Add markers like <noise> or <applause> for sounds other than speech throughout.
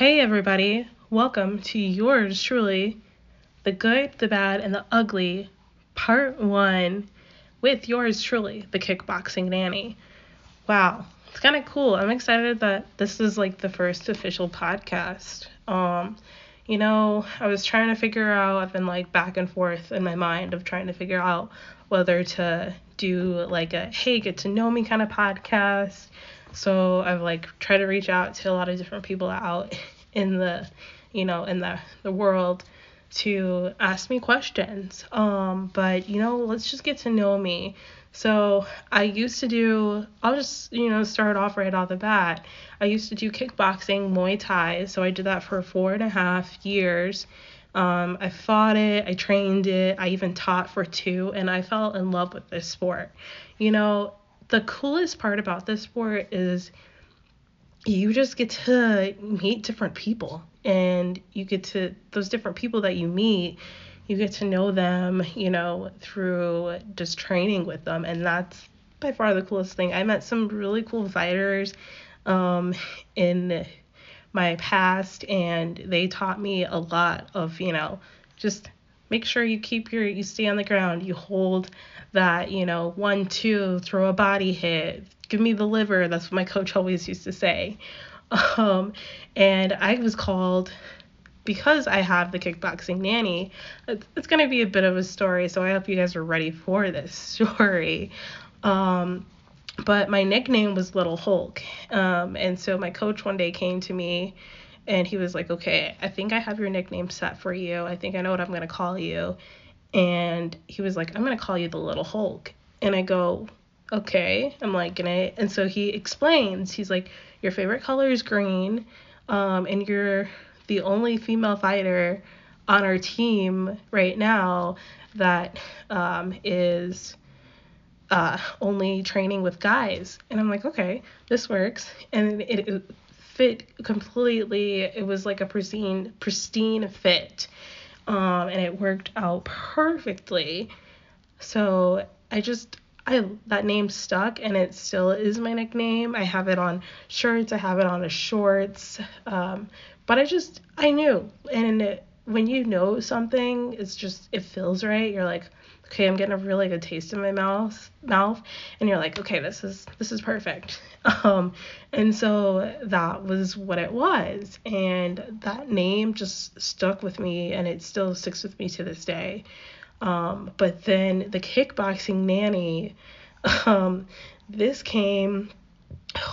Hey, everybody. Welcome to yours truly, The Good, the Bad, and the Ugly, Part 1, with yours truly, The Kickboxing Nanny. Wow, it's kind of cool. I'm excited that this is like the first official podcast. Um, you know, I was trying to figure out, I've been like back and forth in my mind of trying to figure out whether to do like a hey, get to know me kind of podcast so I've like tried to reach out to a lot of different people out <laughs> in the, you know, in the the world to ask me questions. Um, but you know, let's just get to know me. So I used to do. I'll just you know start off right off the bat. I used to do kickboxing, Muay Thai. So I did that for four and a half years. Um, I fought it, I trained it, I even taught for two, and I fell in love with this sport. You know, the coolest part about this sport is you just get to meet different people. And you get to those different people that you meet you get to know them you know through just training with them. And that's by far the coolest thing. I met some really cool fighters um, in my past and they taught me a lot of you know just make sure you keep your you stay on the ground you hold that, you know, one, two, throw a body hit, give me the liver. That's what my coach always used to say. Um, and I was called because I have the kickboxing nanny. It's it's going to be a bit of a story, so I hope you guys are ready for this <laughs> story. Um, but my nickname was Little Hulk. Um, and so my coach one day came to me and he was like, Okay, I think I have your nickname set for you. I think I know what I'm going to call you. And he was like, I'm going to call you the little Hulk. And I go, okay. I'm like, and I, and so he explains, he's like, your favorite color is green. Um, and you're the only female fighter on our team right now that um, is uh, only training with guys. And I'm like, okay, this works. And it, it fit completely. It was like a pristine, pristine fit um, and it worked out perfectly. So I just I that name stuck and it still is my nickname. I have it on shirts, I have it on shorts. Um, but I just I knew and it, when you know something, it's just it feels right. You're like, okay, I'm getting a really good taste in my mouth mouth and you're like, okay, this is this is perfect. <laughs> Um, and so that was what it was. And that name just stuck with me and it still sticks with me to this day. Um, but then the kickboxing nanny, <laughs> um, this came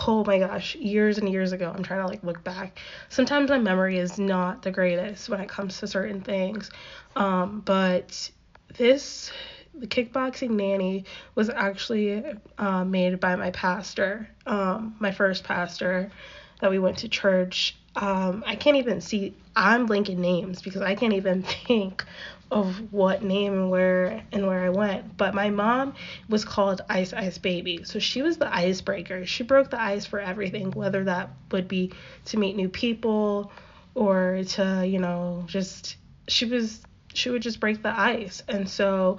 oh my gosh, years and years ago. I'm trying to like look back. Sometimes my memory is not the greatest when it comes to certain things. Um, but this the kickboxing nanny was actually uh, made by my pastor, um, my first pastor that we went to church. Um, I can't even see, I'm linking names because I can't even <laughs> think of what name and where and where I went. But my mom was called Ice Ice Baby. So she was the icebreaker. She broke the ice for everything, whether that would be to meet new people or to, you know, just she was she would just break the ice. And so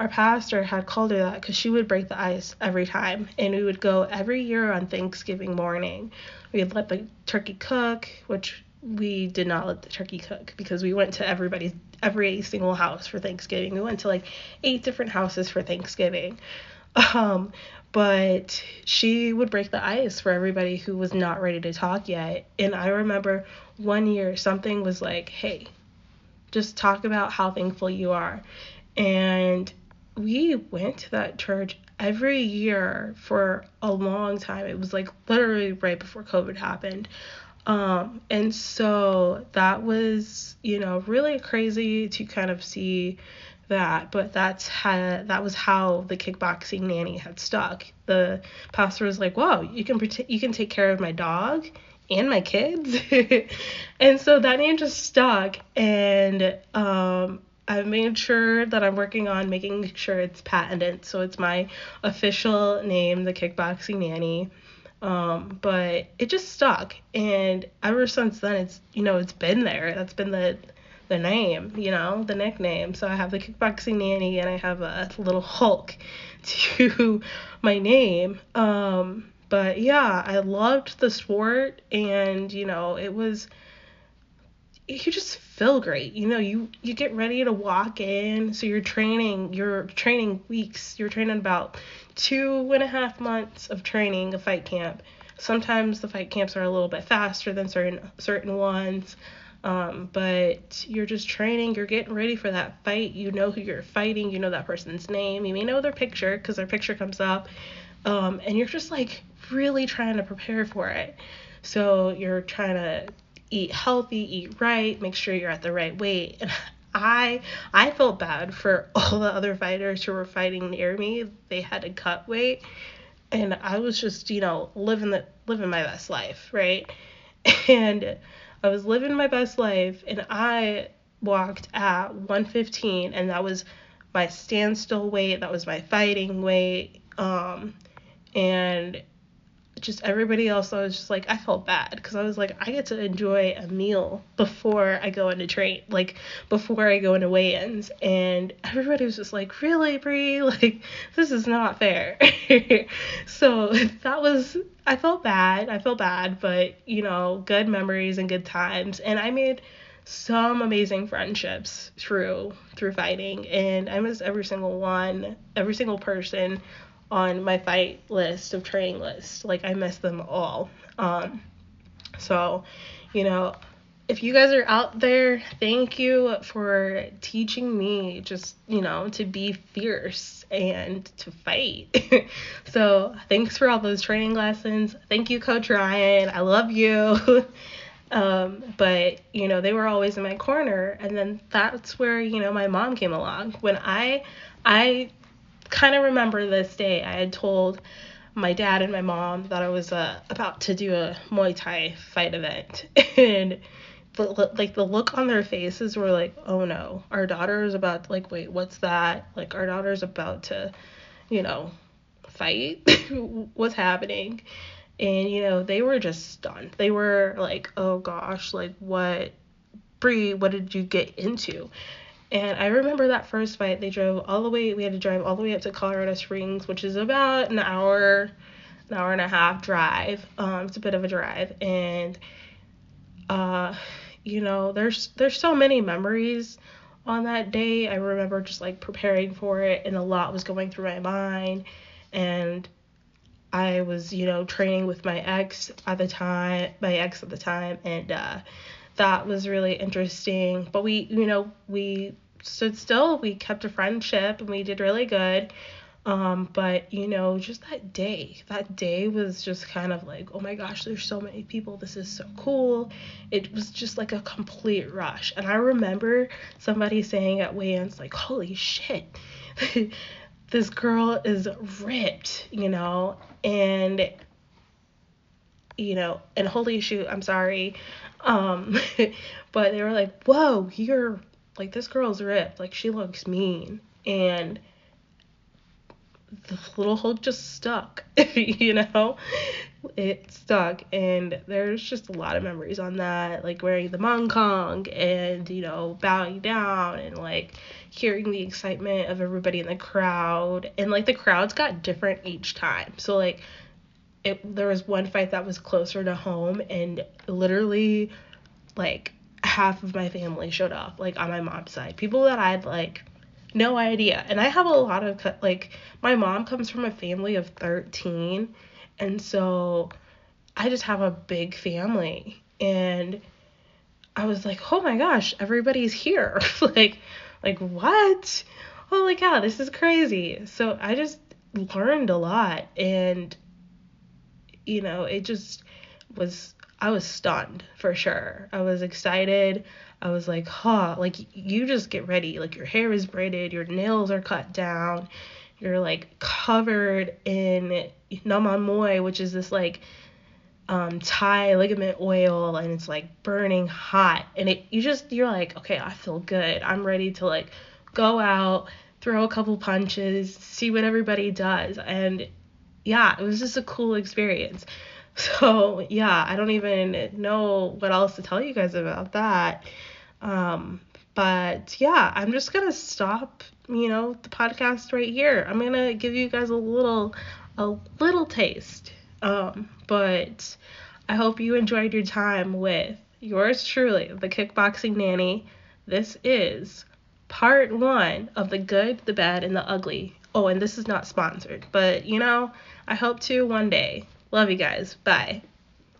our pastor had called her that because she would break the ice every time. And we would go every year on Thanksgiving morning. We'd let the turkey cook, which we did not let the turkey cook because we went to everybody's every single house for Thanksgiving. We went to like eight different houses for Thanksgiving. Um, but she would break the ice for everybody who was not ready to talk yet. And I remember one year something was like, "Hey, just talk about how thankful you are." And we went to that church every year for a long time. It was like literally right before COVID happened. Um, and so that was, you know, really crazy to kind of see that, but that's how that was how the kickboxing nanny had stuck. The pastor was like, "Whoa, you can you can take care of my dog and my kids," <laughs> and so that name just stuck. And um, I've made sure that I'm working on making sure it's patented, so it's my official name, the Kickboxing Nanny. Um, but it just stuck, and ever since then, it's you know it's been there. That's been the the name, you know, the nickname. So I have the Kickboxing Nanny, and I have a little Hulk <laughs> to my name. Um, but yeah, I loved the sport, and you know, it was you just feel great. You know, you you get ready to walk in. So you're training. You're training weeks. You're training about two and a half months of training a fight camp. Sometimes the fight camps are a little bit faster than certain certain ones. Um, but you're just training, you're getting ready for that fight. You know who you're fighting, you know that person's name, you may know their picture because their picture comes up. Um, and you're just like really trying to prepare for it. So you're trying to eat healthy, eat right, make sure you're at the right weight. And <laughs> I I felt bad for <laughs> all the other fighters who were fighting near me. They had to cut weight and I was just, you know, living the living my best life, right? <laughs> And I was living my best life and I walked at 115 and that was my standstill weight, that was my fighting weight. Um and just everybody else I was just like I felt bad because I was like I get to enjoy a meal before I go into train like before I go into weigh-ins. And everybody was just like really Brie? <laughs> Like this is not fair. <laughs> So that was I felt bad I felt bad but you know good memories and good times. And I made some amazing friendships through through fighting. And I miss every single one every single person on my fight list of training list. Like I miss them all. Um, so, you know, if you guys are out there, thank you for teaching me just, you know, to be fierce and to fight. <laughs> so, thanks for all those training lessons. Thank you, Coach Ryan. I love you. <laughs> um, but, you know, they were always in my corner. And then that's where, you know, my mom came along. When I, I kind of remember this day I had told my dad and my mom that I was uh, about to do a Muay Thai fight event, <laughs> and the, like the look on their faces were like, oh no, our daughter is about to, like, wait, what's that? Like our daughter's about to, you know, fight. <laughs> what's happening? And you know, they were just stunned. They were like, oh gosh, like what, Brie, what did you get into? And I remember that first fight, they drove all the way, we had to drive all the way up to Colorado Springs, which is about an hour, an hour and a half drive. Um, it's a bit of a drive. And, uh, you know, there's, there's so many memories on that day. I remember just like preparing for it and a lot was going through my mind. And I was, you know, training with my ex at the time, my ex at the time. And, uh, that was really interesting. But we, you know, we stood still. We kept a friendship and we did really good. Um, but you know, just that day, that day was just kind of like, oh my gosh, there's so many people. This is so cool. It was just like a complete rush. And I remember somebody saying at weigh-ins, like, holy shit, <laughs> this girl is ripped, you know, and you know, and holy shoot, I'm sorry. Um, <laughs> but they were like, whoa, you're like, this girl's ripped. Like, she looks mean. And the little Hulk just stuck, <laughs> you know? It stuck. And there's just a lot of memories on that, like wearing the Mongkol, and, you know, bowing down and like hearing the excitement of everybody in the crowd. And like the crowds got different each time. So, like, it, there was one fight that was closer to home and literally like half of my family showed up like on my mom's side. People that i had like no idea. And i have a lot of like my mom comes from a family of 13 and so i just have a big family. And i was like oh my gosh everybody's here. <laughs> Like like what? Holy cow this is crazy. So i just learned a lot and you know, it just was I was stunned for sure. I was excited. I was like, huh, like you just get ready. Like your hair is braided, your nails are cut down, you're like covered in Moi, which is this like um Thai ligament oil and it's like burning hot. And it you just you're like, okay, I feel good. I'm ready to like go out, throw a couple punches, see what everybody does. And yeah, it was just a cool experience. <laughs> So, yeah, I don't even know what else to tell you guys about that. Um, but yeah, I'm just going to stop, you know, the podcast right here. I'm going to give you guys a little a little taste. Um, but I hope you enjoyed your time with yours truly, the kickboxing nanny. This is part one of the good, the bad, and the ugly. Oh, and this is not sponsored, but you know, I hope to one day. Love you guys. Bye.